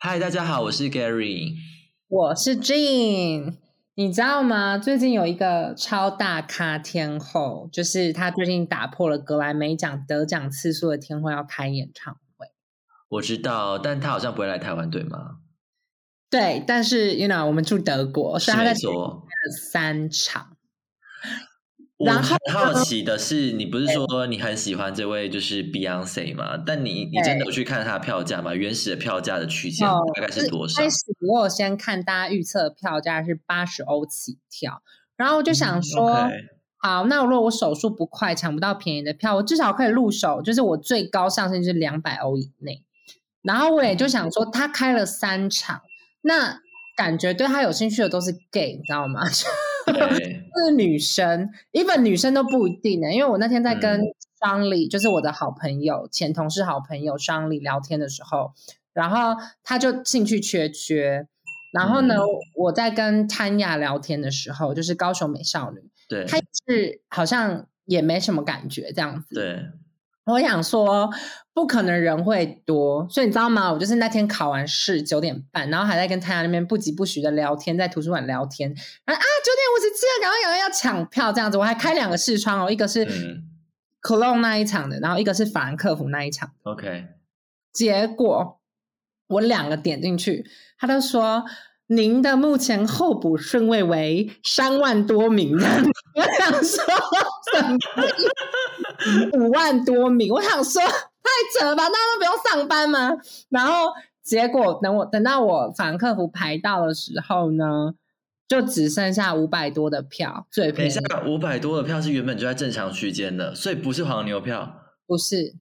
嗨，大家好，我是 Gary。我是 Jean，你知道吗？最近有一个超大咖天后，就是她最近打破了格莱美奖得奖次数的天后，要开演唱会。我知道，但她好像不会来台湾，对吗？对，但是 you know 我们住德国，所以是她在没错。开了三场。我然后很好奇的是，你不是说你很喜欢这位就是 Beyonce 吗？但你你真的有去看他的票价吗？原始的票价的区间哦大概是多少开？始我有先看大家预测票价是八十欧起跳，然后我就想说，好，那如果我手速不快，抢不到便宜的票，我至少可以入手，就是我最高上限就是两百欧以内。然后我也就想说，他开了三场，那感觉对他有兴趣的都是 gay，你知道吗？对，是女生，even 女生都不一定呢。因为我那天在跟嗯商里，就是我的好朋友、前同事好朋友商里聊天的时候，然后他就兴趣缺缺。然后呢，嗯我在跟潘雅聊天的时候，就是高雄美少女，对，她是好像也没什么感觉这样子。对，我想说，不可能人会多，所以你知道吗？我就是那天考完试九点半，然后还在跟太阳那边不疾不徐的聊天，在图书馆聊天，然后啊九点五十七了，赶快赶快要抢票这样子。我还开两个视窗哦，一个是嗯 Cologne 那一场的，然后一个是法兰克福那一场。，OK，结果我两个点进去，他都说您的目前候补顺位为三万多名。我想说什么五万多名？我想说太扯了吧，大家都不用上班吗？然后结果等我等到我法兰克福排到的时候呢，就只剩下五百多的票，最便宜五百多的票是原本就在正常区间的，所以不是黄牛票不是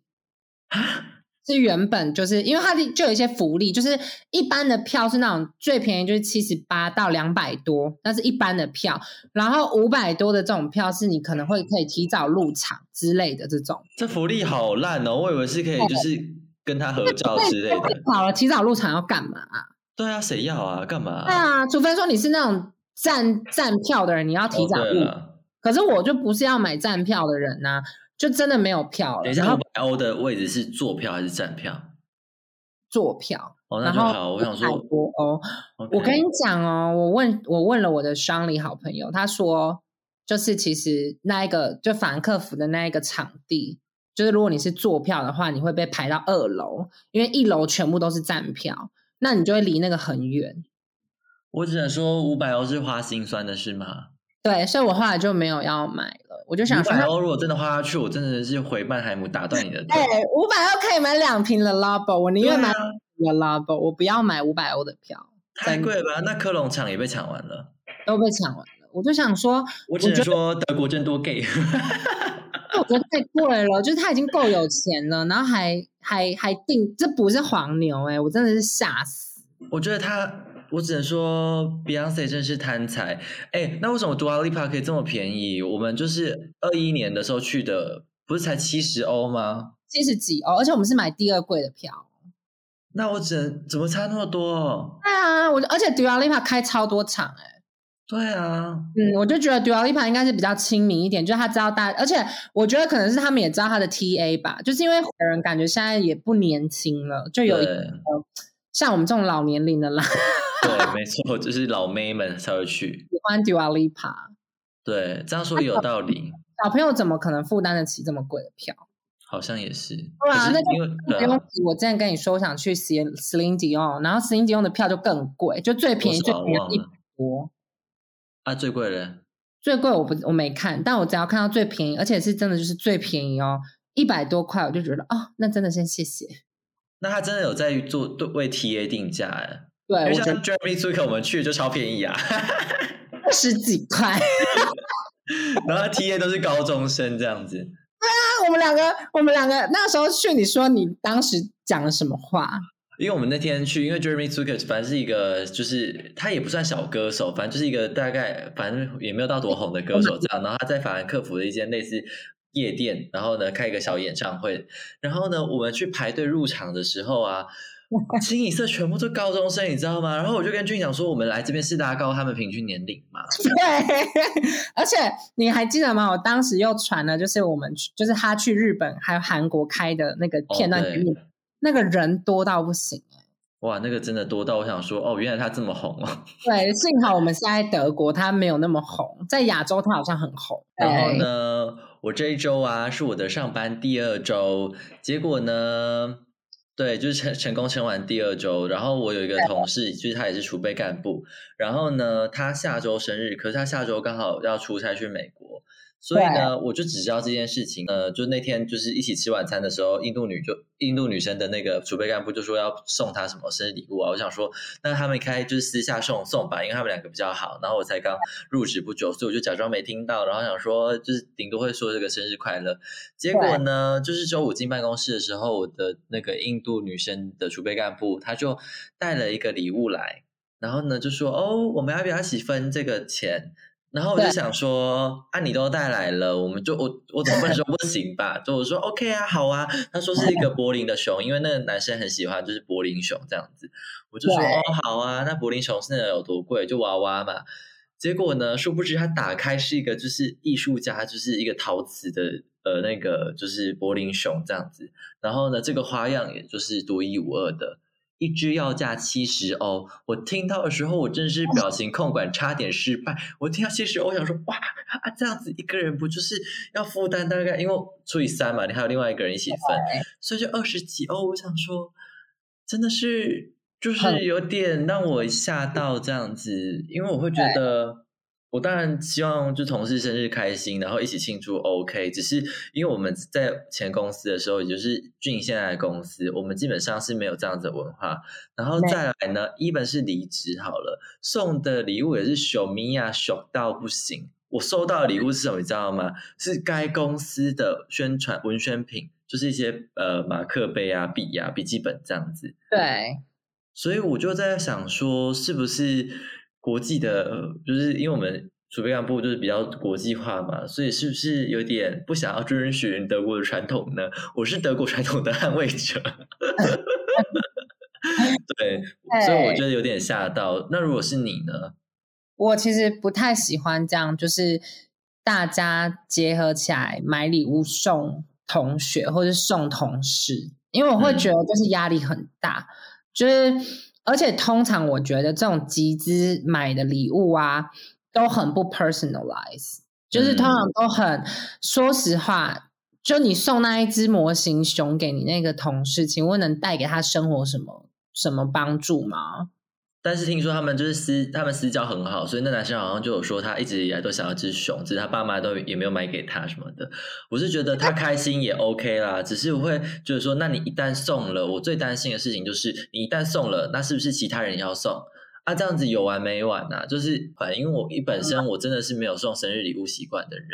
啊。是原本就是因为它的就有一些福利，就是一般的票是那种最便宜就是七十八到两百多，那是一般的票，然后五百多的这种票是你可能会可以提早入场之类的这种。这福利好烂哦！我以为是可以就是跟他合照之类的。好了，提早入场要干嘛、对啊，谁要啊？干嘛、对啊，除非说你是那种站站票的人，你要提哦早入。可是我就不是要买站票的人呐、就真的没有票了。等一下，五百欧的位置是坐票还是站票？坐票，哦，那就好。我想100说，多欧。OK 我跟你讲哦，我问我问了我的商里好朋友，他说就是其实那一个就法兰克福的那一个场地，就是如果你是坐票的话，你会被排到二楼，因为一楼全部都是站票，那你就会离那个很远。我只能说五百欧是花心酸的事吗？对，所以我后来就没有要买了，我就想说，五百欧如果真的花下去，我真的是回曼海姆打断你的腿。哎，五百欧可以买两瓶的 Labo，我宁愿买的 Labo，我不要买五百欧的票，太贵了吧？那科隆场也被抢完了。都被抢完了。我就想说，我只能说德国真多 gay。我觉得太贵了，就是他已经够有钱了，然后还还还定，这不是黄牛哎、我真的是吓死。我觉得他，我只能说 Beyonce 真是贪财。哎，那为什么 Dua Lipa 可以这么便宜？我们就是二一年的时候去的，不是才七十欧吗？七十几欧，而且我们是买第二贵的票。那我只能怎么差那么多？对啊，我而且 Dua Lipa 开超多场哎、对啊，嗯，我就觉得 Dua Lipa 应该是比较亲民一点，就是他知道大，而且我觉得可能是他们也知道他的 TA 吧，就是因为有人感觉现在也不年轻了，就有一个像我们这种老年龄的啦，对，没错，就是老妹们才会去。喜欢 Dua Lipa，对，这样说也有道理，小朋友怎么可能负担得起这么贵的票？好像也是。对啊那就可是因为不用我之前跟你说我想去 Celine Celine Dion，然后 Celine Dion 的票就更贵，就最便宜最多少忘了便宜一百多，啊，最贵的最贵我不我没看，但我只要看到最便宜，而且是真的就是最便宜哦，一百多块我就觉得哦，那真的先谢谢。那他真的有在做对为 TA 定价哎，对，我觉得 Jeremy Zucker 我们去就超便宜啊，二十几块。然后 TA 都是高中生这样子。对啊我们两个，我们两个那时候去，你说你当时讲了什么话？因为我们那天去，因为 Jeremy Zucker 反正是一个，就是他也不算小歌手，反正就是一个大概，反正也没有到多红的歌手这样。然后他在法兰克福的一间类似夜店，然后呢开一个小演唱会。然后呢，我们去排队入场的时候啊，清一色全部都高中生，你知道吗？然后我就跟俊讲说，我们来这边是拉高他们平均年龄嘛。对，而且你还记得吗？我当时又传了，就是我们去就是他去日本还有韩国开的那个片段给你，那个人多到不行、欸、哇，那个真的多到我想说，哦，原来他这么红哦。对，幸好我们是在德国，他没有那么红，在亚洲他好像很红。然后呢，我这一周啊是我的上班第二周，结果呢，对，就是成成功撑完第二周。然后我有一个同事，就是他也是储备干部，然后呢，他下周生日，可是他下周刚好要出差去美国。所以呢，我就只知道这件事情。呃，就那天就是一起吃晚餐的时候，印度女就印度女生的那个储备干部就说要送她什么生日礼物啊。我想说，那他们开就是私下送送吧，因为他们两个比较好。然后我才刚 入职不久，所以我就假装没听到，然后想说就是顶多会说这个生日快乐。结果呢，就是周五进办公室的时候，我的那个印度女生的储备干部，她就带了一个礼物来，然后呢就说哦，我们要不要一起分这个钱？然后我就想说，啊，你都带来了，我们就我我总不能说不行吧？就我说 OK 啊，好啊。他说是一个 柏林的熊，因为那个男生很喜欢就是柏林熊这样子。我就说哦，好啊。那柏林熊现在有多贵？就娃娃嘛。结果呢，殊不知他打开是一个就是艺术家，就是一个陶瓷的呃那个就是柏林熊这样子。然后呢，这个花样也就是独一无二的。一只要价七十欧，我听到的时候，我真是表情控管差点失败。我听到七十欧，我想说哇啊，这样子一个人不就是要负担大概因为除以三嘛，你还有另外一个人一起分，所以就二十几欧。我想说，真的是就是有点让我吓到这样子，因为我会觉得。我当然希望就同事生日开心，然后一起庆祝。OK，只是因为我们在前公司的时候，也就是俊现在的公司，我们基本上是没有这样子的文化。然后再来呢，一本是离职好了，送的礼物也是小米呀，小到不行。我收到的礼物是什么，你知道吗？是该公司的宣传文宣品，就是一些呃马克杯啊、笔啊、笔记本这样子。对，所以我就在想说，是不是？国际的，就是因为我们储备干部就是比较国际化嘛，所以是不是有点不想要遵循德国的传统呢？我是德国传统的捍卫者，对，所以我觉得有点吓到。那如果是你呢？我其实不太喜欢这样，就是大家结合起来买礼物送同学或者送同事，因为我会觉得就是压力很大，就是。而且通常我觉得这种集资买的礼物啊，都很不 personalize，就是通常都很说实话，就你送那一只模型熊给你那个同事，请问能带给他生活什么什么帮助吗？但是听说他们就是私，他们私交很好，所以那男生好像就有说他一直以来都想要只熊，只是他爸妈都也没有买给他什么的。我是觉得他开心也 OK 啦，只是我会就是说，那你一旦送了，我最担心的事情就是你一旦送了，那是不是其他人要送啊？这样子有完没完呐？就是反正因为我一本身我真的是没有送生日礼物习惯的人。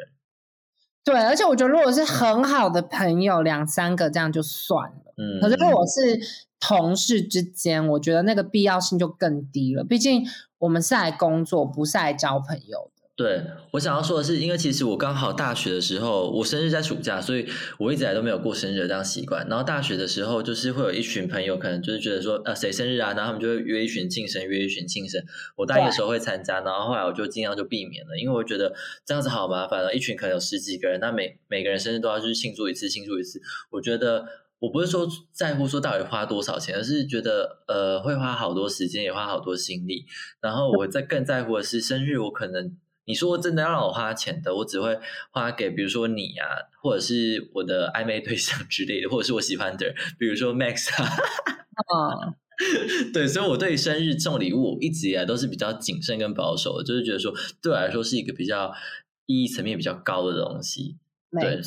对，而且我觉得如果是很好的朋友，两三个这样就算了。嗯，可是如果是。同事之间，我觉得那个必要性就更低了。毕竟我们是来工作，不是来交朋友的。对我想要说的是，因为其实我刚好大学的时候，我生日在暑假，所以我一直来都没有过生日的这样习惯。然后大学的时候，就是会有一群朋友，可能就是觉得说，呃，谁生日啊？然后他们就会约一群庆生，约一群庆生。我大一的时候会参加，然后后来我就尽量就避免了，因为我觉得这样子好麻烦了。一群可能有十几个人，那每每个人生日都要去庆祝一次，庆祝一次，我觉得。我不是说在乎说到底花多少钱，而是觉得呃会花好多时间，也花好多心力。然后我在更在乎的是生日，我可能你说真的要让我花钱的，我只会花给比如说你啊，或者是我的暧昧对象之类的，或者是我喜欢的人，比如说 Max 啊。哦，对，所以我对生日送礼物一直以来都是比较谨慎跟保守的，就是觉得说对我来说是一个比较意义层面比较高的东西。对。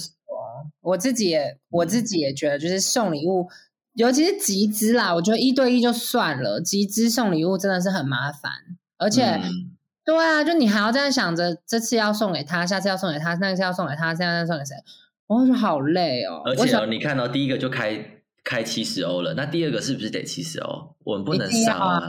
我自己也我自己也觉得，就是送礼物，尤其是集资啦，我觉得一对一就算了，集资送礼物真的是很麻烦，而且，对啊，就你还要这样想着，这次要送给他，下次要送给他，那次要送给他，现在要送给谁？我觉得好累哦。而且你看到第一个就开开七十欧了，那第二个是不是得七十欧？我们不能少啊。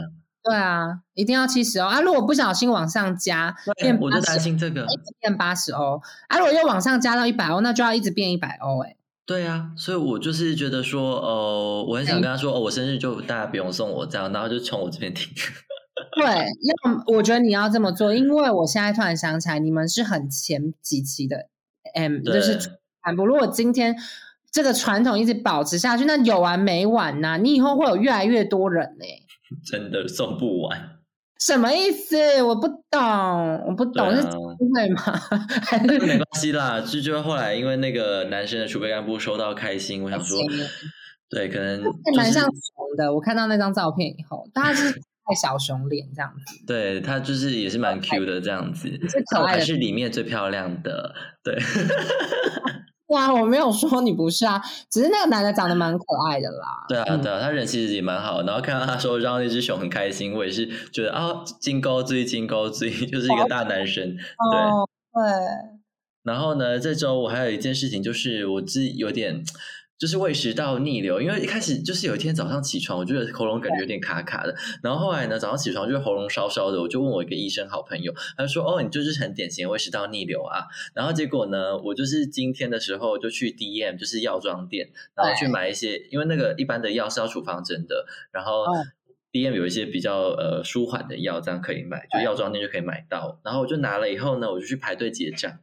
对啊，一定要七十欧啊！如果不小心往上加，变我就担心这个变八十欧啊！如果又往上加到一百欧，那就要一直变一百欧哎。对啊，所以我就是觉得说，呃，我很想跟他说，哦，我生日就大家不用送我这样，然后就从我这边停。对，要我觉得你要这么做，因为我现在突然想起来，你们是很前几期的 M，就是传播。如果今天。这个传统一直保持下去，那有完没完呐、你以后会有越来越多人呢、真的送不完。什么意思？我不懂，我不懂，是机会吗？还是没关系啦，就就后来因为那个男生的储备干部收到开心，我想说，对，可能就是还蛮像熊的。我看到那张照片以后，大家是爱小熊脸这样子，对他就是也是蛮 Q 的这样子，是可但我爱的还是里面最漂亮的，对，哇，我没有说你不是啊，只是那个男的长得蛮可爱的啦。对啊，嗯对啊，他人其实也蛮好，然后看到他说让那只熊很开心，我也是觉得啊，金钩追金钩追，就是一个大男生，对。哦，对，然后呢，这周我还有一件事情，就是我自己有点就是胃食道逆流，因为一开始就是有一天早上起床，我觉得喉咙感觉有点卡卡的，然后后来呢，早上起床就是喉咙烧烧的，我就问我一个医生好朋友，他就说哦，你就是很典型的胃食道逆流啊。然后结果呢，我就是今天的时候就去 DM，就是药妆店，然后去买一些，因为那个一般的药是要处方针的，然后。哦 DM 有一些比较呃舒缓的药，这样可以买，就药妆店就可以买到。然后我就拿了以后呢，我就去排队结账。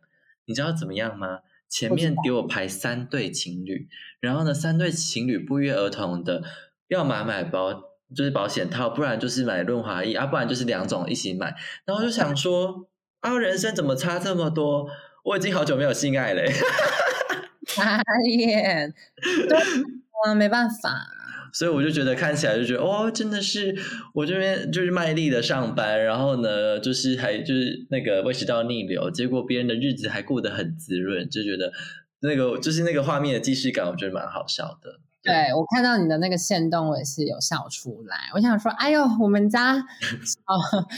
你知道怎么样吗？前面给我排三对情侣，然后呢，三对情侣不约而同的，要买买保就是保险套，不然就是买润滑液啊，不然就是两种一起买。然后就想说，啊，人生怎么差这么多？我已经好久没有性爱嘞，傻眼，对，啊，没办法，所以我就觉得看起来就觉得，哦，真的是我这边就是卖力的上班，然后呢，就是还就是那个胃食道逆流，结果别人的日子还过得很滋润，就觉得那个就是那个画面的既视感，我觉得蛮好笑的。对我看到你的那个线动，我也是有笑出来。我想说，哎呦，我们家 小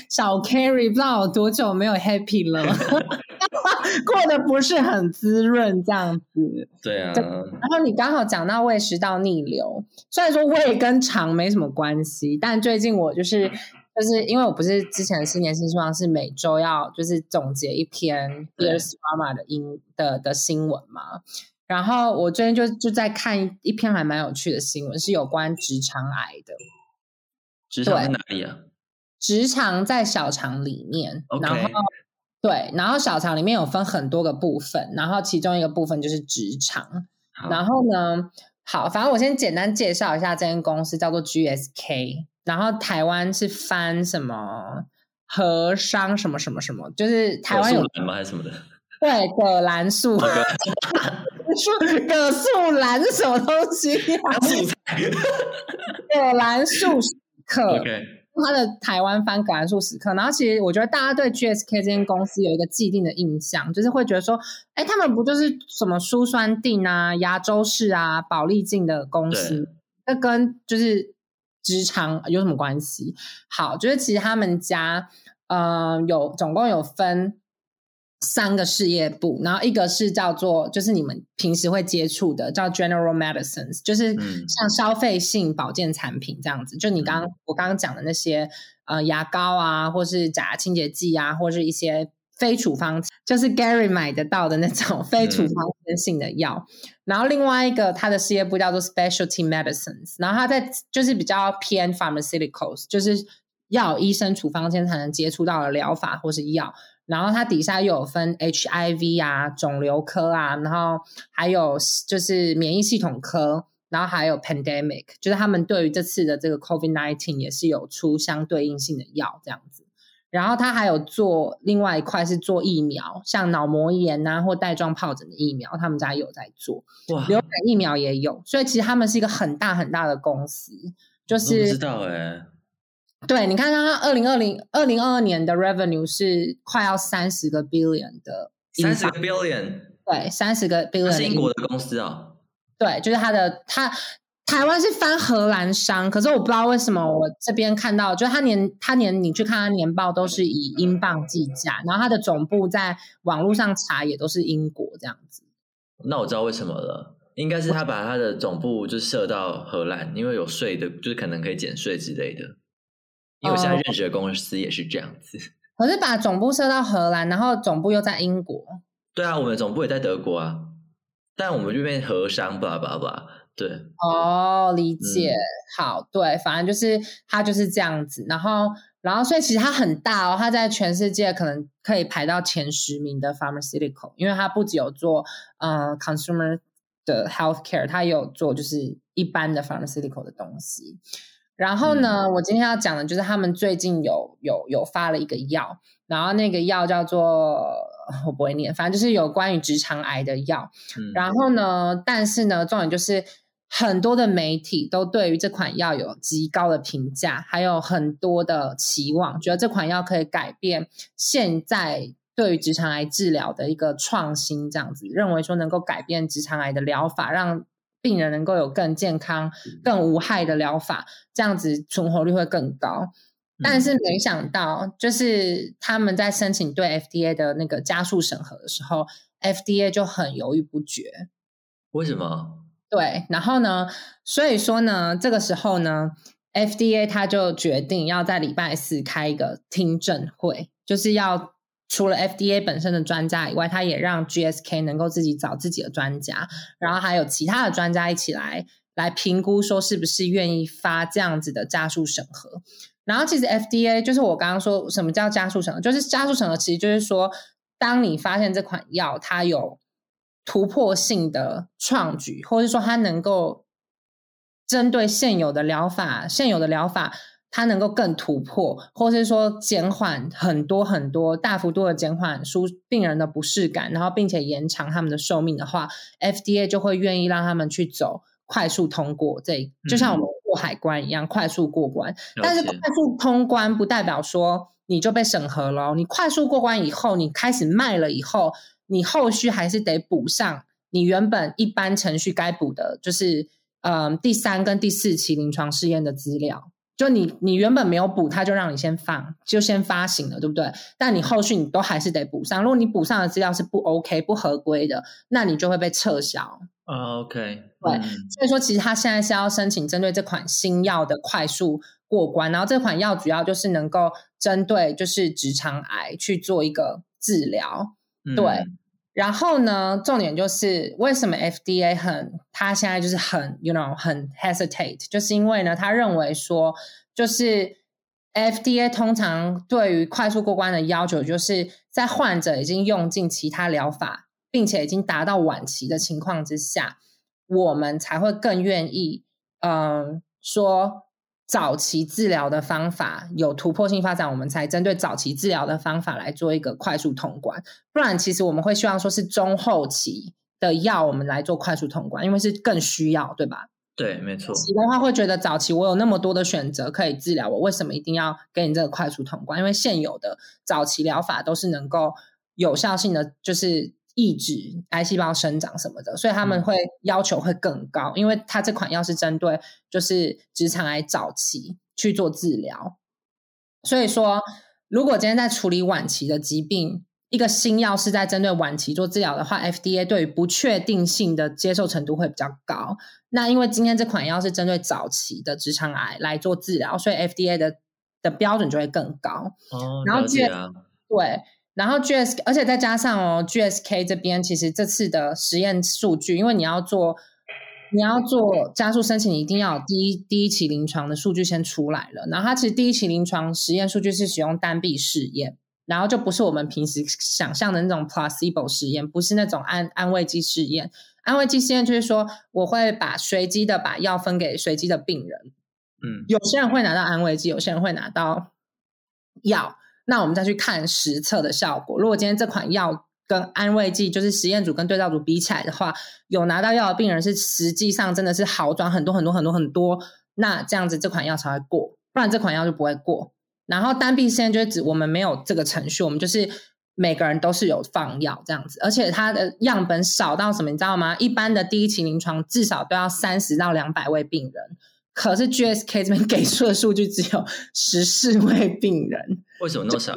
小 Carry 不知道有多久没有 happy 了，过得不是很滋润这样子。对啊，然后你刚好讲到胃食道逆流，虽然说胃跟肠没什么关系，但最近我就是就是因为我不是之前的新年新希望是每周要就是总结一篇对 Dear Mama 的英的的新闻嘛，然后我最近就就在看一篇还蛮有趣的新闻，是有关直肠癌的。直肠在哪里啊？直肠在小肠里面然后对，然后小肠里面有分很多个部分，然后其中一个部分就是直肠。然后呢，好，反正我先简单介绍一下这间公司，叫做 GSK，然后台湾是翻什么和商什么什么什么，就是台湾有兰吗？还是什么的？对葛兰素，那个树葛素兰是什么东西啊？素材。葛兰素史克。它的台湾翻葛兰素史克，然后其实我觉得大家对 GSK 这间公司有一个既定的印象，就是会觉得说，哎，他们不就是什么舒酸定啊、牙周式啊、保利净的公司，那跟就是职场有什么关系？好，就是其实他们家，呃，有总共有分。三个事业部，然后一个是叫做，就是你们平时会接触的，叫 General Medicines，就是嗯像消费性保健产品这样子。就你刚刚、我刚刚讲的那些，呃，牙膏啊，或是假清洁剂啊，或是一些非处方，就是 Gary 买得到的那种非处方间性的药。然后另外一个它的事业部叫做 Specialty Medicines，然后它在就是比较偏 pharmaceuticals，就是要有医生处方间才能接触到的疗法或是药。然后它底下又有分 HIV 啊、肿瘤科啊，然后还有就是免疫系统科，然后还有 pandemic，就是他们对于这次的这个 COVID nineteen 也是有出相对应性的药这样子。然后它还有做另外一块是做疫苗，像脑膜炎啊或带状疱疹的疫苗，他们家有在做，哇，流感疫苗也有，所以其实他们是一个很大很大的公司，就我都不知道哎，对，你看它二零二零二零二二年的 revenue 是快要三十个 billion 的三十个 billion，对，三十个 billion 是英英国的公司啊。对，就是它的它台湾是翻荷兰商，可是我不知道为什么我这边看到，就是它年它年你去看它年报都是以英镑计价，然后它的总部在网络上查也都是英国这样子。那我知道为什么了，应该是他把他的总部就设到荷兰，因为有税的，就是可能可以减税之类的。因为我现在哦认识的公司也是这样子。可是把总部设到荷兰，然后总部又在英国，对啊，我们总部也在德国啊，但我们这边荷商，巴拉巴拉巴拉。对，哦，理解。嗯好，对，反正就是它就是这样子。然后，然后，所以其实它很大哦，它在全世界可能可以排到前十名的 pharmaceutical，因为它不只有做呃 consumer 的 healthcare，它也有做就是一般的 pharmaceutical 的东西。然后呢，我今天要讲的就是他们最近有有有发了一个药，然后那个药叫做我不会念，反正就是有关于直肠癌的药。然后呢，但是呢，重点就是很多的媒体都对于这款药有极高的评价，还有很多的期望，觉得这款药可以改变现在对于直肠癌治疗的一个创新，这样子认为说能够改变直肠癌的疗法，让。病人能够有更健康、更无害的疗法，这样子存活率会更高。但是没想到，就是他们在申请对 FDA 的那个加速审核的时候，FDA 就很犹豫不决。为什么？对，然后呢？所以说呢，这个时候呢，FDA 他就决定要在礼拜四开一个听证会，就是要。除了 FDA 本身的专家以外，他也让 GSK 能够自己找自己的专家，然后还有其他的专家一起来来评估，说是不是愿意发这样子的加速审核。然后其实 FDA 就是我刚刚说什么叫加速审核，就是加速审核其实就是说，当你发现这款药它有突破性的创举，或者说它能够针对现有的疗法、现有的疗法。它能够更突破，或是说减缓很多很多大幅度的减缓输病人的不适感，然后并且延长他们的寿命的话，FDA 就会愿意让他们去走快速通过，这就像我们过海关一样快速过关。但是快速通关不代表说你就被审核了，你快速过关以后，你开始卖了以后，你后续还是得补上你原本一般程序该补的，就是嗯第三跟第四期临床试验的资料。就你，你原本没有补，他就让你先放，就先发行了，对不对？但你后续你都还是得补上。如果你补上的资料是不 OK、不合规的，那你就会被撤销。啊，OK，对。所以说，其实他现在是要申请针对这款新药的快速过关，然后这款药主要就是能够针对就是直肠癌去做一个治疗，对。然后呢，重点就是为什么 FDA 很，他现在就是很，you know，很 hesitate，就是因为呢，他认为说，就是 FDA 通常对于快速过关的要求，就是在患者已经用尽其他疗法，并且已经达到晚期的情况之下，我们才会更愿意，嗯，说。早期治疗的方法有突破性发展，我们才针对早期治疗的方法来做一个快速通关。不然，其实我们会希望说是中后期的药，我们来做快速通关，因为是更需要，对吧？对，没错。的话会觉得早期我有那么多的选择可以治疗，我为什么一定要给你这个快速通关？因为现有的早期疗法都是能够有效性的，就是。抑制癌细胞生长什么的，所以他们会要求会更高，因为它这款药是针对就是直肠癌早期去做治疗。所以说，如果今天在处理晚期的疾病，一个新药是在针对晚期做治疗的话，FDA 对于不确定性的接受程度会比较高。那因为今天这款药是针对早期的直肠癌来做治疗，所以 FDA 的的标准就会更高。哦，了解啊，对。然后 GS，而且再加上哦，GSK 这边其实这次的实验数据，因为你要做你要做加速申请，你一定要第一第一期临床的数据先出来了。然后它其实第一期临床实验数据是使用单臂试验，然后就不是我们平时想象的那种 placebo 实验，不是那种安安慰剂试验。安慰剂试验就是说，我会把随机的把药分给随机的病人，嗯，有些人会拿到安慰剂，有些人会拿到药。那我们再去看实测的效果。如果今天这款药跟安慰剂，就是实验组跟对照组比起来的话，有拿到药的病人是实际上真的是好转很多很多很多很多，那这样子这款药才会过，不然这款药就不会过。然后单臂实验就是指我们没有这个程序，我们就是每个人都是有放药这样子，而且它的样本少到什么，你知道吗？一般的第一期临床至少都要三十到两百位病人。可是 GSK 这边 给出的数据只有十四位病人，为什么那么少？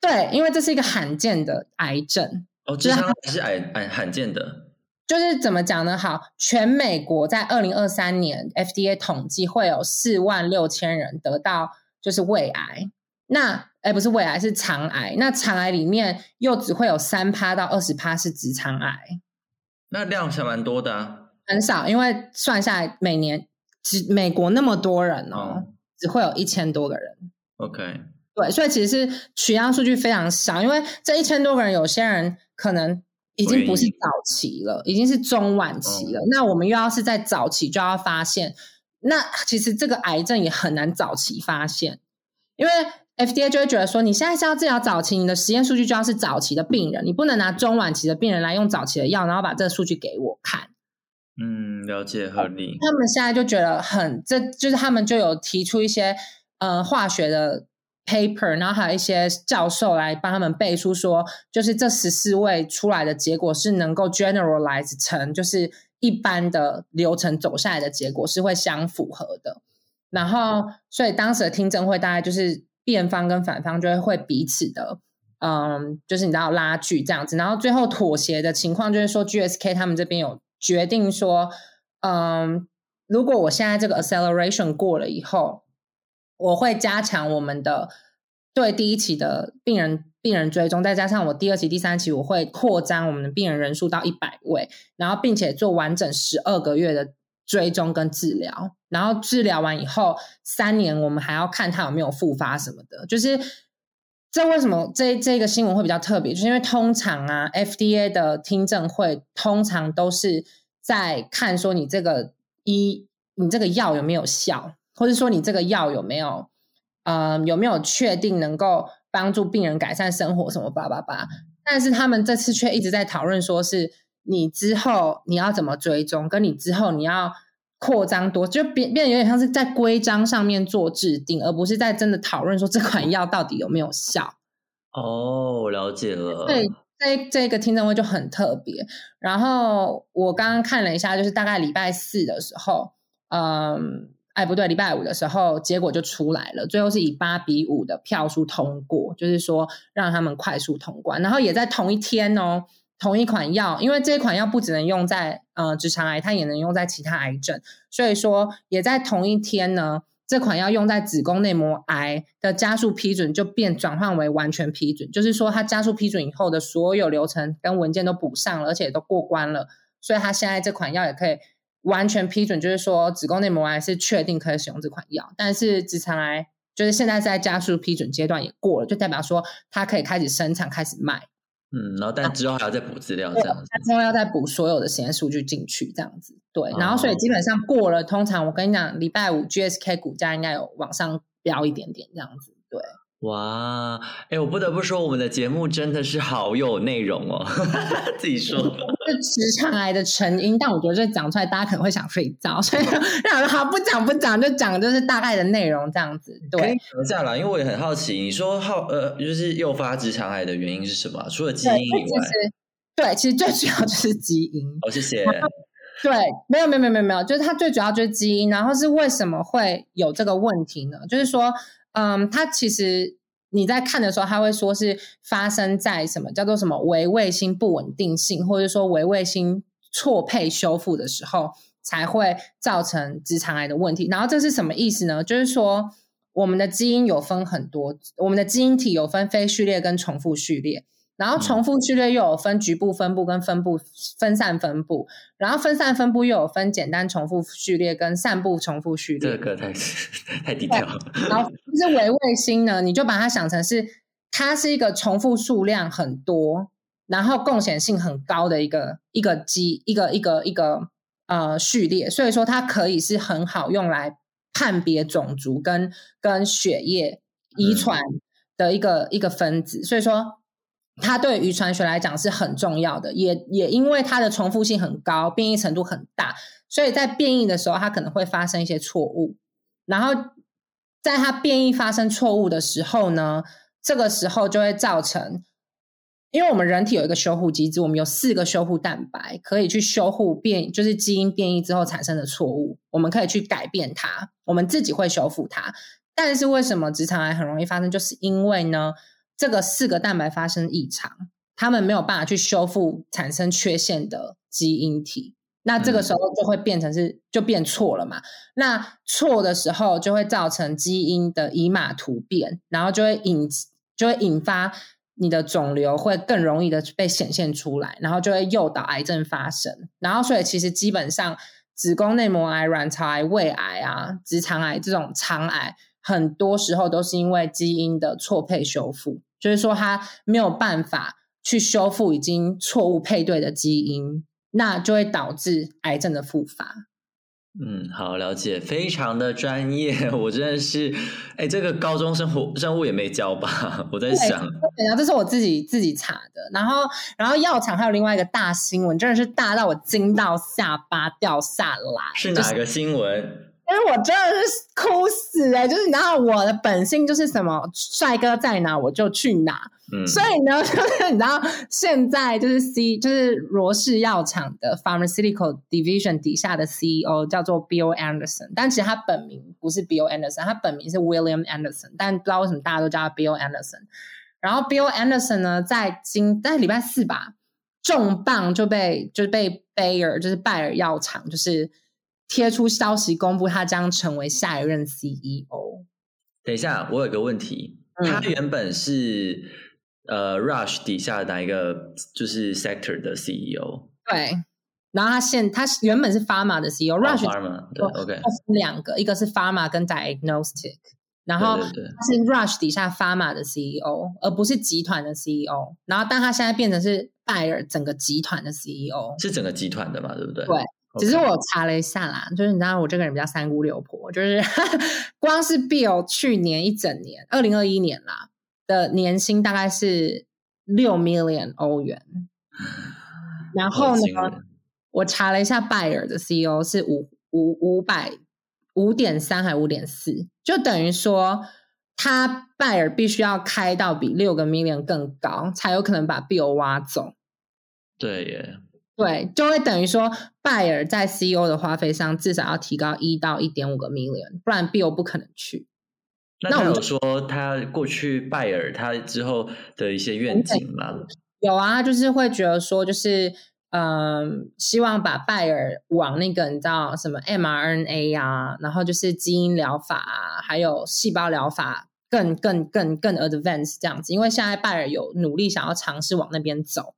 对，因为这是一个罕见的癌症哦，这是是癌癌罕见的。就是怎么讲呢？好，全美国在二零二三年 FDA 统计会有四万六千人得到就是胃癌，那哎不是胃癌是肠癌，那肠癌里面又只会有三趴到二十趴是直肠癌，那量还蛮多的啊，很少，因为算下来每年。只美国那么多人哦，只会有一千多个人。OK，对，所以其实是取样数据非常少，因为这一千多个人，有些人可能已经不是早期了，已经是中晚期了。那我们又要是在早期就要发现，那其实这个癌症也很难早期发现，因为 FDA 就会觉得说，你现在是要治疗早期，你的实验数据就要是早期的病人，你不能拿中晚期的病人来用早期的药，然后把这个数据给我看。嗯，了解合理。他们现在就觉得很，这就是他们就有提出一些呃化学的。paper，然后还有一些教授来帮他们背书，说就是这十四位出来的结果是能够 generalize 成，就是一般的流程走下来的结果是会相符合的。然后，所以当时的听证会大概就是辩方跟反方就会会彼此的，嗯，就是你知道拉锯这样子。然后最后妥协的情况就是说，GSK 他们这边有决定说，嗯，如果我现在这个 acceleration 过了以后。我会加强我们的对第一期的病人病人追踪，再加上我第二期、第三期，我会扩张我们的病人人数到一百位，然后并且做完整十二个月的追踪跟治疗，然后治疗完以后三年，我们还要看他有没有复发什么的。就是这为什么这这个新闻会比较特别，就是因为通常啊，FDA 的听证会通常都是在看说你这个一你这个药有没有效。或者说你这个药有没有，呃，有没有确定能够帮助病人改善生活什么叭叭叭？但是他们这次却一直在讨论，说是你之后你要怎么追踪，跟你之后你要扩张多，就变变得有点像是在规章上面做制定，而不是在真的讨论说这款药到底有没有效。哦，了解了。对，这这个听证会就很特别。然后我刚刚看了一下，就是大概礼拜四的时候，嗯。哎，不对，礼拜五的时候结果就出来了，最后是以八比五的票数通过，就是说让他们快速通关。然后也在同一天哦，同一款药，因为这款药不只能用在呃直肠癌，它也能用在其他癌症，所以说也在同一天呢，这款药用在子宫内膜癌的加速批准就变转换为完全批准，就是说它加速批准以后的所有流程跟文件都补上了，而且都过关了，所以它现在这款药也可以。完全批准，就是说子宫内膜癌是确定可以使用这款药，但是直肠癌就是现在在加速批准阶段也过了，就代表说它可以开始生产、开始卖。嗯，然后但之后还要再补资料这样子，之后要再补所有的实验数据进去这样子。对，然后所以基本上过了，通常我跟你讲，礼拜五 GSK 股价应该有往上飙一点点这样子。对。哇，哎，我不得不说，我们的节目真的是好有内容哦。自己说，是直肠癌的成因，但我觉得这讲出来，大家可能会想睡觉，所以 让好不讲不讲，就讲就是大概的内容这样子。对，讲一下啦，因为我也很好奇，你说好呃，就是诱发直肠癌的原因是什么？除了基因以外，对，其实最主要就是基因。哦，谢谢。对，没有没有没有没有，就是它最主要就是基因，然后是为什么会有这个问题呢？就是说。嗯，它其实你在看的时候，它会说是发生在什么叫做什么微卫星不稳定性，或者说微卫星错配修复的时候，才会造成直肠癌的问题。然后这是什么意思呢？就是说我们的基因有分很多，我们的基因体有分非序列跟重复序列。然后重复序列又有分局部分布跟分布分散分布，然后分散分布又有分简单重复序列跟散布重复序列。这个太 太低调。然后是维卫星呢，你就把它想成是它是一个重复数量很多，然后贡献性很高的一个一个基一个一个一个呃序列，所以说它可以是很好用来判别种族跟跟血液遗传的一个一个分子，所以说。它对遗传学来讲是很重要的，也也因为它的重复性很高，变异程度很大，所以在变异的时候，它可能会发生一些错误。然后，在它变异发生错误的时候呢，这个时候就会造成，因为我们人体有一个修护机制，我们有四个修护蛋白可以去修护变，就是基因变异之后产生的错误，我们可以去改变它，我们自己会修复它。但是为什么直肠癌很容易发生？就是因为呢。这个四个蛋白发生异常，他们没有办法去修复产生缺陷的基因体，那这个时候就会变成是就变错了嘛？那错的时候就会造成基因的以码突变，然后就会引就会引发你的肿瘤会更容易的被显现出来，然后就会诱导癌症发生。然后所以其实基本上子宫内膜癌、卵巢癌、胃癌啊、直肠癌这种肠癌，很多时候都是因为基因的错配修复。就是说，它没有办法去修复已经错误配对的基因，那就会导致癌症的复发。嗯，好，了解，非常的专业，我真的是，哎，这个高中生活生物也没教吧？我在想，然后这是我自己自己查的，然后，然后药厂还有另外一个大新闻，真的是大到我惊到下巴掉下来。是哪个新闻？因为我真的是哭死哎！就是你知道我的本性就是什么，帅哥在哪我就去哪。所以呢，就是你知道，现在就是 C，就是罗氏药厂的 Pharmaceutical Division 底下的 CEO 叫做 Bill Anderson，但其实他本名不是 Bill Anderson，他本名是 William Anderson，但不知道为什么大家都叫他 Bill Anderson。然后 Bill Anderson 呢，在今在礼拜四吧，重磅就被就是被 Bayer 就是拜耳药厂就是贴出消息公布，他将成为下一任 CEO。等一下，我有个问题，他原本是。呃，Rush 底下哪一个就是 Sector 的 CEO？对，然后他现他原本是 Pharma 的 CEO，Rush 对，OK，两个，一个是 Pharma 跟 Diagnostic，然后他是 Rush 底下 Pharma 的 CEO，而不是集团的 CEO。然后，但他现在变成是拜尔整个集团的 CEO，是整个集团的嘛？对不对？对，只是我查了一下啦，就是你知道我这个人比较三姑六婆，就是 光是 Bill 去年一整年，二零二一年啦。的年薪大概是六 million 欧元，然后呢，我查了一下拜耳的 CEO 是五五五百五点三还五点四，就等于说他拜耳必须要开到比六个 million 更高，才有可能把 Bill 挖走。对耶，对，就会等于说拜耳在 CEO 的花费上至少要提高一到一点五个 million，不然 Bill 不可能去。那我有说他过去拜耳，他之后的一些愿景吗？有啊，就是会觉得说，就是嗯，希望把拜耳往那个你知道什么 mRNA 啊，然后就是基因疗法啊，还有细胞疗法更更更更 advanced 这样子。因为现在拜耳有努力想要尝试往那边走。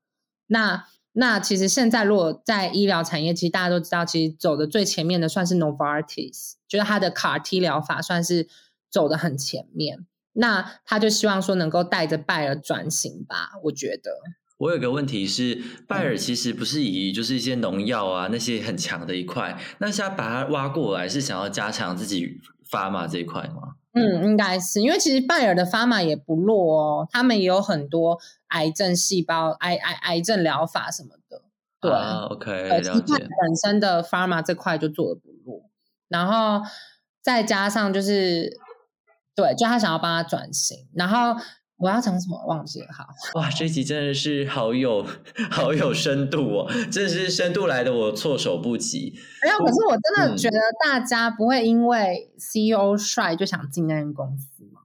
那那其实现在如果在医疗产业，其实大家都知道，其实走的最前面的算是 Novartis，就是它的 CAR T 疗法算是。走的很前面，那他就希望说能够带着拜耳转型吧。我觉得，我有个问题是，拜耳其实不是以就是一些农药啊那些很强的一块，那现在把它挖过来，是想要加强自己发码这一块吗？嗯，应该是，因为其实拜耳的发码也不弱哦，他们也有很多癌症细胞、癌癌癌症疗法什么的。对，OK，了解。本身的发码这块就做的不弱，然后再加上就是。对，就他想要帮他转型，然后我要讲什么忘记了。好，哇，这集真的是好有 好有深度哦，真的是深度来的，我措手不及。没有，可是我真的觉得大家不会因为 CEO 帅就想进那间公司吗？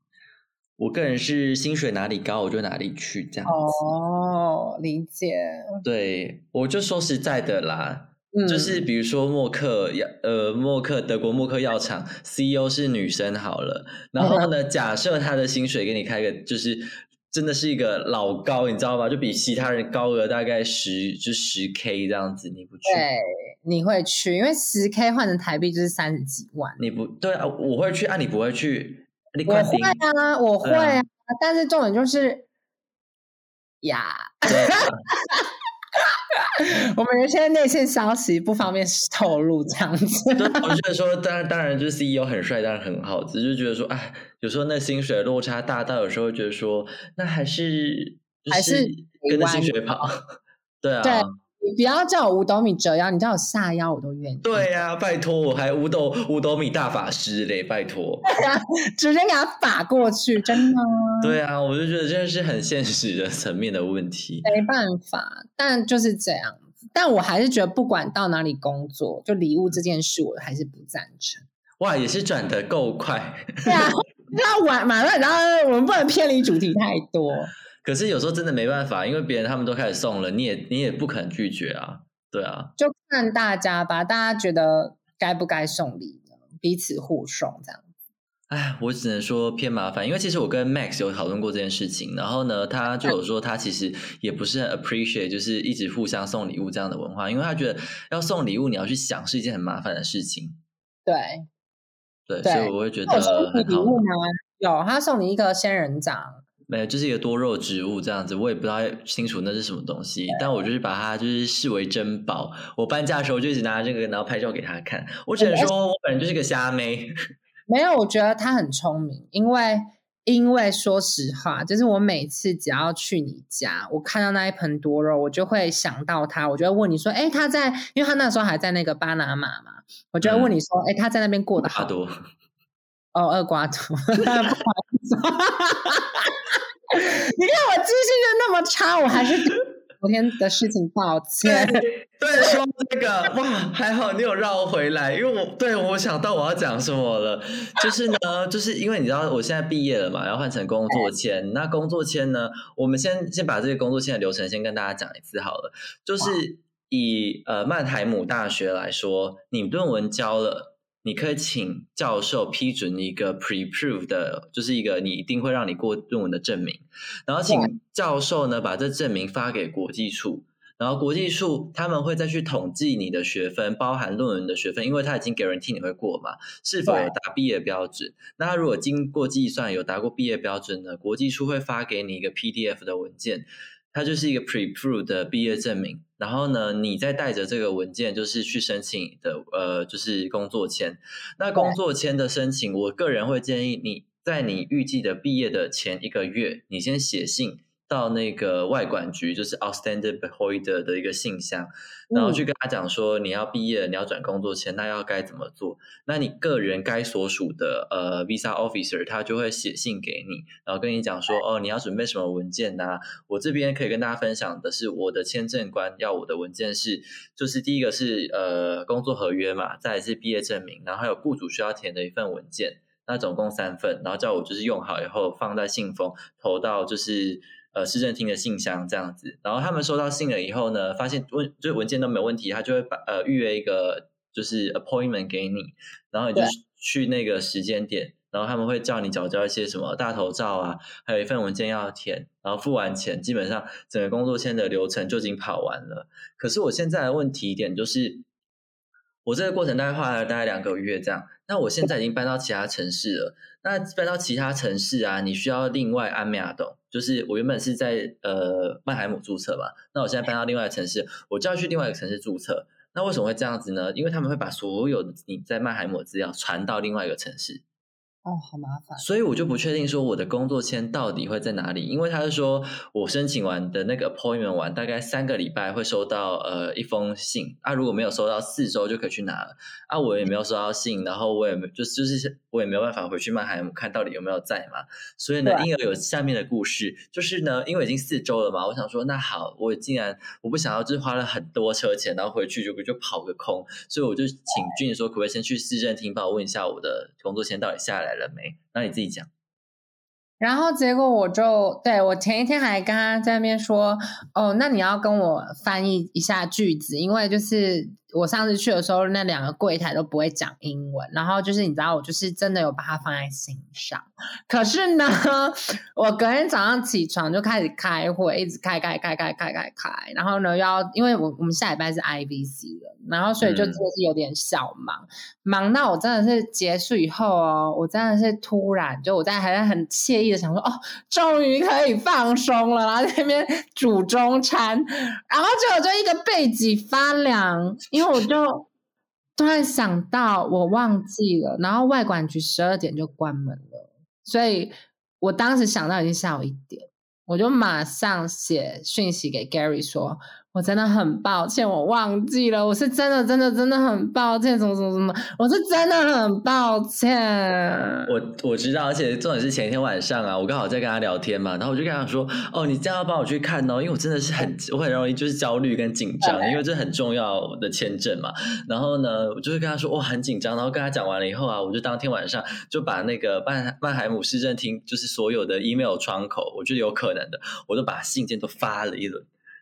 我个人是薪水哪里高我就哪里去，这样子。哦，理解。对，我就说实在的啦。就是比如说默克药呃默克德国默克药厂 CEO 是女生好了，然后呢，假设他的薪水给你开个就是真的是一个老高，你知道吗？就比其他人高了大概十就十 K 这样子，你不去？对，你会去，因为十 K 换成台币就是三十几万。你不对啊，我会去啊，你不会去？我会啊，我会啊，但是重点就是呀。我们有些内线消息不方便透露，这样子。我觉得说，当然，当然，就是 CEO 很帅，当然很好。只是觉得说，哎，有时候那薪水落差大到，有时候觉得说，那还是还是跟着薪水跑。对啊。你不要叫我五斗米折腰，你叫我下腰我都愿意。对呀，拜托，我还五斗五斗米大法师嘞，拜托。对啊，直接给他法过去，真的。对啊，我就觉得真的是很现实的层面的问题。没办法，但就是这样子。但我还是觉得，不管到哪里工作，就礼物这件事，我还是不赞成。哇，也是转的够快。对啊，那晚马上，然后我们不能偏离主题太多。可是有时候真的没办法，因为别人他们都开始送了，你也你也不肯拒绝啊，对啊，就看大家吧，大家觉得该不该送礼呢？彼此互送这样。哎，我只能说偏麻烦，因为其实我跟 Max 有讨论过这件事情，然后呢，他就有说他其实也不是很 appreciate，就是一直互相送礼物这样的文化，因为他觉得要送礼物你要去想是一件很麻烦的事情。对，对，所以我会觉得很好。礼物吗？有，他送你一个仙人掌。没有，就是一个多肉植物这样子，我也不知道清楚那是什么东西，但我就是把它就是视为珍宝。我搬家的时候就一直拿这个，然后拍照给他看。我只能说我本人就是个虾妹。没有，我觉得他很聪明，因为因为说实话，就是我每次只要去你家，我看到那一盆多肉，我就会想到他，我就会问你说：“哎，他在？因为他那时候还在那个巴拿马嘛，我就会问你说：哎，他在那边过得好多？哦，二瓜多。你看我记性就那么差，我还是昨天的事情抱歉。对，说这个哇，还好你有绕回来，因为我对我想到我要讲什么了，就是呢，就是因为你知道我现在毕业了嘛，要换成工作签。那工作签呢，我们先先把这个工作签的流程先跟大家讲一次好了。就是以呃曼海姆大学来说，你论文交了。你可以请教授批准一个 pre-prove 的，就是一个你一定会让你过论文的证明，然后请教授呢把这证明发给国际处，然后国际处他们会再去统计你的学分，包含论文的学分，因为他已经给人替你会过嘛，是否有达毕业标准？那他如果经过计算有达过毕业标准呢，国际处会发给你一个 PDF 的文件。它就是一个 pre-prove 的毕业证明，然后呢，你再带着这个文件，就是去申请的，呃，就是工作签。那工作签的申请，我个人会建议你在你预计的毕业的前一个月，你先写信。到那个外管局，就是 outstanding beholder 的一个信箱，然后去跟他讲说你要毕业，你要转工作签，那要该怎么做？那你个人该所属的呃 visa officer 他就会写信给你，然后跟你讲说哦，你要准备什么文件呐？我这边可以跟大家分享的是，我的签证官要我的文件是，就是第一个是呃工作合约嘛，再是毕业证明，然后还有雇主需要填的一份文件，那总共三份，然后叫我就是用好以后放在信封，投到就是。呃，市政厅的信箱这样子，然后他们收到信了以后呢，发现问就是文件都没有问题，他就会把呃预约一个就是 appointment 给你，然后你就去那个时间点，然后他们会叫你缴交一些什么大头照啊，还有一份文件要填，然后付完钱，基本上整个工作签的流程就已经跑完了。可是我现在的问题点就是，我这个过程大概花了大概两个月这样，那我现在已经搬到其他城市了，那搬到其他城市啊，你需要另外安美亚懂。就是我原本是在呃曼海姆注册嘛，那我现在搬到另外一个城市，我就要去另外一个城市注册。那为什么会这样子呢？因为他们会把所有的你在曼海姆的资料传到另外一个城市。哦，好麻烦，所以我就不确定说我的工作签到底会在哪里，因为他是说我申请完的那个 appointment 完，大概三个礼拜会收到呃一封信啊，如果没有收到，四周就可以去拿了啊，我也没有收到信，然后我也没就就是我也没有办法回去曼海姆看到底有没有在嘛，所以呢，因而有下面的故事，就是呢，因为已经四周了嘛，我想说那好，我竟然我不想要就是花了很多车钱，然后回去就就跑个空，所以我就请俊说可不可以先去市政厅帮我问一下我的工作签到底下来。了没？那你自己讲。然后结果我就对我前一天还跟他在那边说，哦，那你要跟我翻译一下句子，因为就是。我上次去的时候，那两个柜台都不会讲英文，然后就是你知道，我就是真的有把它放在心上。可是呢，我隔天早上起床就开始开会，一直开开开开开开开，然后呢，要因为我我们下礼拜是 I B C 了，然后所以就真的是有点小忙，忙到我真的是结束以后哦，我真的是突然就我在还在很惬意的想说，哦，终于可以放松了，然后在那边煮中餐，然后就就一个背脊发凉，因为。我就突然想到，我忘记了，然后外管局十二点就关门了，所以我当时想到已经下午一点，我就马上写讯息给 Gary 说。我真的很抱歉，我忘记了。我是真的，真的，真的很抱歉，怎么怎么怎么？我是真的很抱歉。我我知道，而且重点是前一天晚上啊，我刚好在跟他聊天嘛，然后我就跟他说：“哦，你这样要帮我去看哦，因为我真的是很我很容易就是焦虑跟紧张，因为这很重要的签证嘛。”然后呢，我就是跟他说：“哇，很紧张。”然后跟他讲完了以后啊，我就当天晚上就把那个曼曼海姆市政厅就是所有的 email 窗口，我觉得有可能的，我都把信件都发了一轮。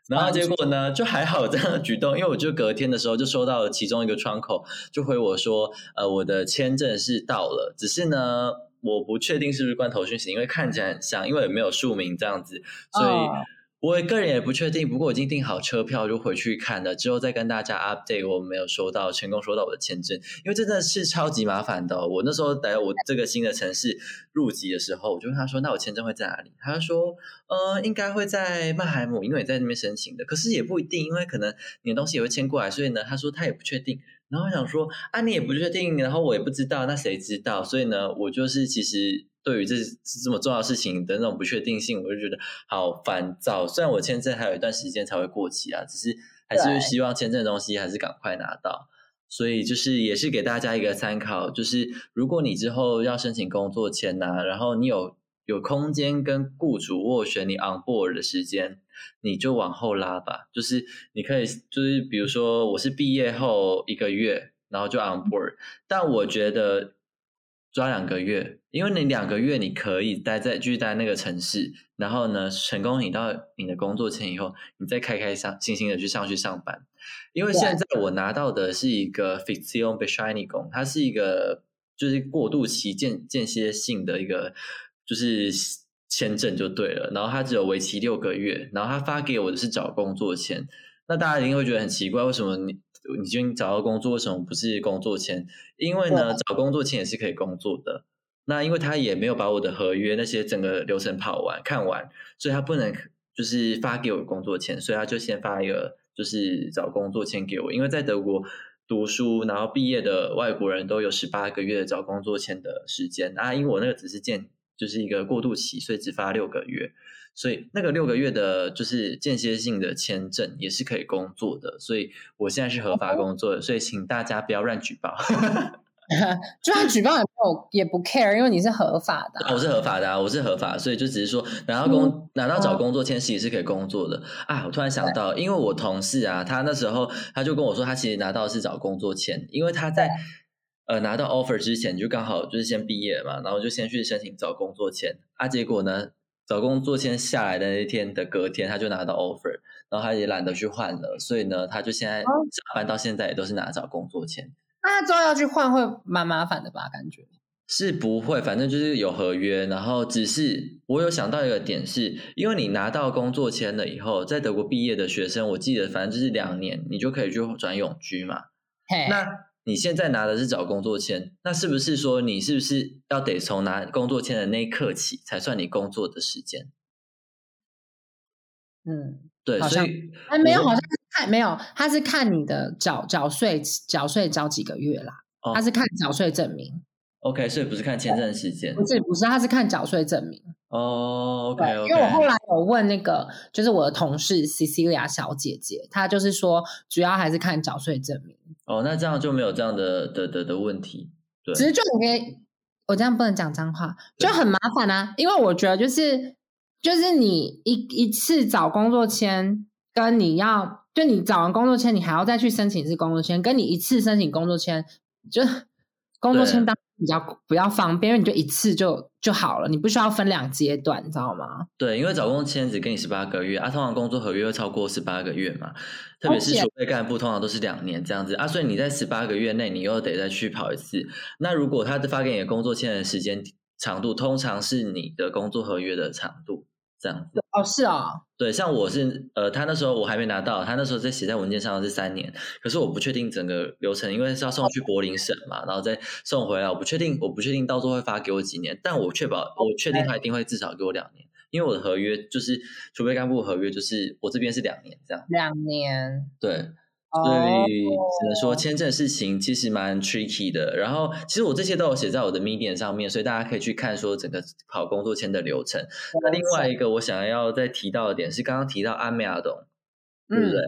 然后结果呢，就还好这样的举动，因为我就隔天的时候就收到了其中一个窗口，就回我说，呃，我的签证是到了，只是呢，我不确定是不是罐头讯息，因为看起来很像，因为也没有署名这样子，所以我个人也不确定，不过我已经订好车票，就回去看了，之后再跟大家 update 我没有收到成功收到我的签证，因为真的是超级麻烦的。我那时候来我这个新的城市入籍的时候，我就问他说：“那我签证会在哪里？”他说：“呃，应该会在曼海姆，因为你在那边申请的。可是也不一定，因为可能你的东西也会迁过来，所以呢，他说他也不确定。然后我想说啊，你也不确定，然后我也不知道，那谁知道？所以呢，我就是其实。”对于这这么重要事情的那种不确定性，我就觉得好烦躁。虽然我签证还有一段时间才会过期啊，只是还是希望签证的东西还是赶快拿到。所以就是也是给大家一个参考，就是如果你之后要申请工作签呐，然后你有有空间跟雇主斡旋你 on board 的时间，你就往后拉吧。就是你可以就是比如说我是毕业后一个月，然后就 on board，但我觉得。抓两个月，因为你两个月你可以待在继续待那个城市，然后呢，成功领到你的工作签以后，你再开开上心心的去上去上班。因为现在我拿到的是一个 f i x i o n b e s h i n i 工，它是一个就是过渡期间间歇性的一个就是签证就对了，然后他只有为期六个月，然后他发给我的是找工作签，那大家一定会觉得很奇怪，为什么你？你就找到工作，为什么不是工作签？因为呢，找工作签也是可以工作的。那因为他也没有把我的合约那些整个流程跑完看完，所以他不能就是发给我工作签，所以他就先发一个就是找工作签给我。因为在德国读书，然后毕业的外国人都有十八个月找工作签的时间啊，因为我那个只是见就是一个过渡期，所以只发六个月。所以那个六个月的，就是间歇性的签证也是可以工作的。所以我现在是合法工作的，所以请大家不要乱举报。就算举报也没有也不 care，因为你是合法的。我是合法的啊，我是合法，所以就只是说拿到工拿到找工作签其实是可以工作的啊。我突然想到，因为我同事啊，他那时候他就跟我说，他其实拿到是找工作签，因为他在呃拿到 offer 之前就刚好就是先毕业嘛，然后就先去申请找工作签啊，结果呢？找工作签下来的那天的隔天，他就拿到 offer，然后他也懒得去换了，所以呢，他就现在上班到现在也都是拿找工作签。那他之后要去换会蛮麻烦的吧？感觉是不会，反正就是有合约，然后只是我有想到一个点，是因为你拿到工作签了以后，在德国毕业的学生，我记得反正就是两年，你就可以去转永居嘛。那你现在拿的是找工作签，那是不是说你是不是要得从拿工作签的那一刻起才算你工作的时间？嗯，对，所以哎，没有，好像是看没有，他是看你的缴缴税缴税缴几个月啦，他是看缴税证明。OK，所以不是看签证时间，不是不是，他是看缴税证明。哦，OK，因为我后来有问那个，就是我的同事 Cecilia 小姐姐，她就是说，主要还是看缴税证明。哦，那这样就没有这样的的的的问题。对，只是就你可以，我这样不能讲脏话，就很麻烦啊。因为我觉得就是就是你一一次找工作签，跟你要就你找完工作签，你还要再去申请一次工作签，跟你一次申请工作签，就 工作签当。比较比较方便，因为你就一次就就好了，你不需要分两阶段，你知道吗？对，因为找工作签只给你十八个月啊，通常工作合约会超过十八个月嘛，特别是储备干部，通常都是两年这样子啊，所以你在十八个月内，你又得再去跑一次。那如果他发给你的工作签的时间长度，通常是你的工作合约的长度。这样子。哦，是啊，对，像我是呃，他那时候我还没拿到，他那时候在写在文件上是三年，可是我不确定整个流程，因为是要送去柏林省嘛，然后再送回来，我不确定，我不确定到时候会发给我几年，但我确保我确定他一定会至少给我两年，因为我的合约就是储备干部合约，就是我这边是两年这样，两年，对。所以只能说签证事情其实蛮 tricky 的。然后其实我这些都有写在我的 Medium 上面，所以大家可以去看说整个跑工作签的流程。那另外一个我想要再提到的点是，刚刚提到阿美亚东，对不对？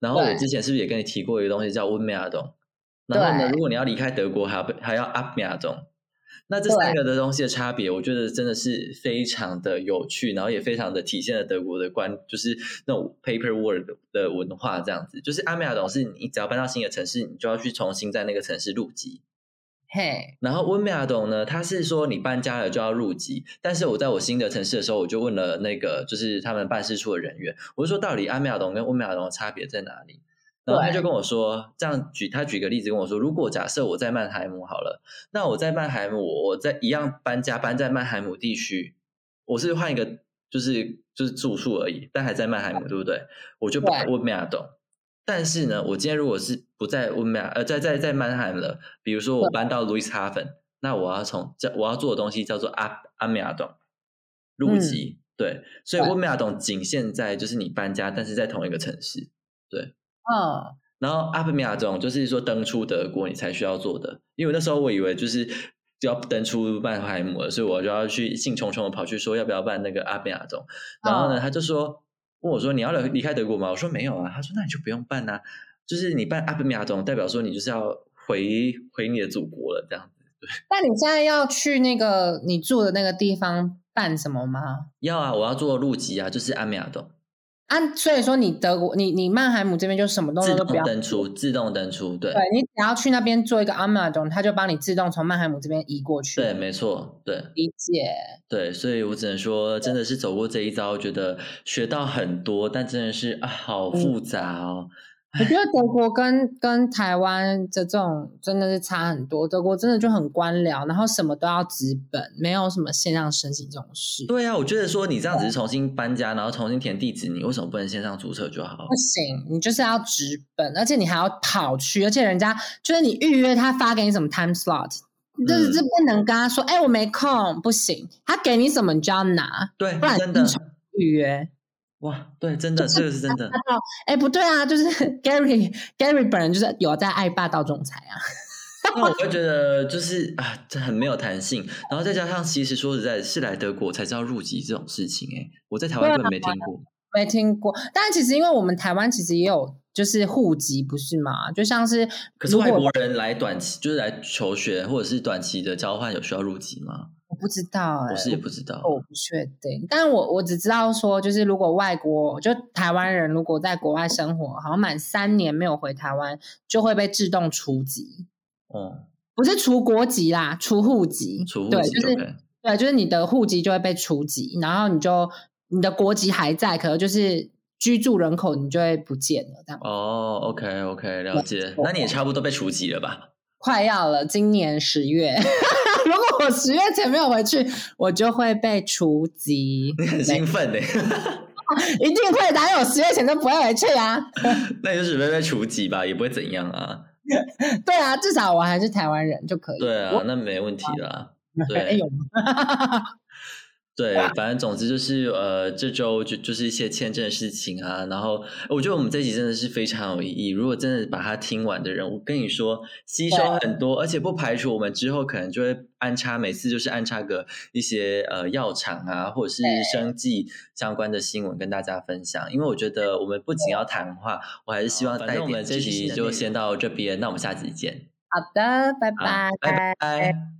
然后我之前是不是也跟你提过一个东西叫温美亚东？然后呢，如果你要离开德国，还要还要阿美亚董。那这三个的东西的差别，我觉得真的是非常的有趣，然后也非常的体现了德国的观，就是那种 paperwork 的文化这样子。就是阿米亚董是你只要搬到新的城市，你就要去重新在那个城市入籍。嘿，然后温米亚董呢，他是说你搬家了就要入籍，但是我在我新的城市的时候，我就问了那个就是他们办事处的人员，我就说到底阿米亚董跟温米亚董的差别在哪里？然后他就跟我说，这样举他举个例子跟我说，如果假设我在曼海姆好了，那我在曼海姆，我在一样搬家搬在曼海姆地区，我是换一个就是就是住宿而已，但还在曼海姆，对。不对？我就把对。温美亚懂。但是呢，我今天如果是不在温美亚，呃，在在在曼海姆了，比如说我搬到路易斯哈芬，那我要从这我要做的东西叫做阿阿米亚洞入籍，对，所以温梅亚洞仅限在就是你搬家，但是在同一个城市。嗯，然后阿布米亚种就是说登出德国你才需要做的，因为那时候我以为就是要登出曼海姆了，所以我就要去兴冲冲的跑去说要不要办那个阿布米亚种，然后呢哦他就说问我说你要离离开德国吗？我说没有啊，他说那你就不用办啊，就是你办阿布米亚种代表说你就是要回回你的祖国了这样子。那你现在要去那个你住的那个地方办什么吗？要啊，我要做入籍啊，就是阿米亚洞啊，所以说你德国，你你曼海姆这边就什么东西都不要，登出，自动登出，对对你只要去那边做一个 Amazon，它就帮你自动从曼海姆这边移过去。对，没错，对。理解。对，所以我只能说，真的是走过这一遭，觉得学到很多，但真的是啊，好嗯复杂哦。我觉得德国跟跟台湾的这种真的是差很多。德国真的就很官僚，然后什么都要纸本，没有什么线上申请这种事。对啊，我觉得说你这样只是重新搬家，然后重新填地址，你为什么不能线上注册就好不？行，你就是要纸本，而且你还要跑去，而且人家就是你预约，他发给你什么 time slot，就是嗯这不能跟他说，哎、我没空，不行，他给你什么你就要拿，对不然，真的预约。哇，对，真的，这个是真的。哎，不对啊，就是 Gary Gary 本人就是有在爱霸道总裁啊。那我会 觉得就是啊，这很没有弹性，然后再加上其实说实在，是来德国才知道入籍这种事情、欸，我在台湾根本没听过。没听过，但其实因为我们台湾其实也有就是户籍，不是吗？就像是可是外国人来短期就是来求学或者是短期的交换，有需要入籍吗？我不知道、哎，我是也不知道。我不确定，但我我只知道说，就是如果外国就台湾人如果在国外生活，好像满三年没有回台湾，就会被自动除籍，哦，不是除国籍啦，除户籍，除，户籍就是。对，就是你的户籍就会被除籍，然后你就你的国籍还在，可能就是居住人口你就会不见了，这样。哦，OK OK，了解。那你也差不多被除籍了吧？快要了，今年十月，如果我十月前没有回去，我就会被除籍，你很兴奋呢，一定会的，因为我十月前都不会回去啊。那你就准备被除籍吧，也不会怎样啊。对啊，至少我还是台湾人就可以。对啊，那没问题啦。哎对有吗？对，反正总之就是呃，这周就就是一些签证的事情啊。然后我觉得我们这集真的是非常有意义。如果真的把它听完的人，我跟你说，吸收很多，而且不排除我们之后可能就会安插，每次就是安插个一些呃药厂啊，或者是生计相关的新闻跟大家分享。因为我觉得我们不仅要谈话，我还是希望带一点。这集就先到这边，那我们下集见。好的，拜拜，拜拜。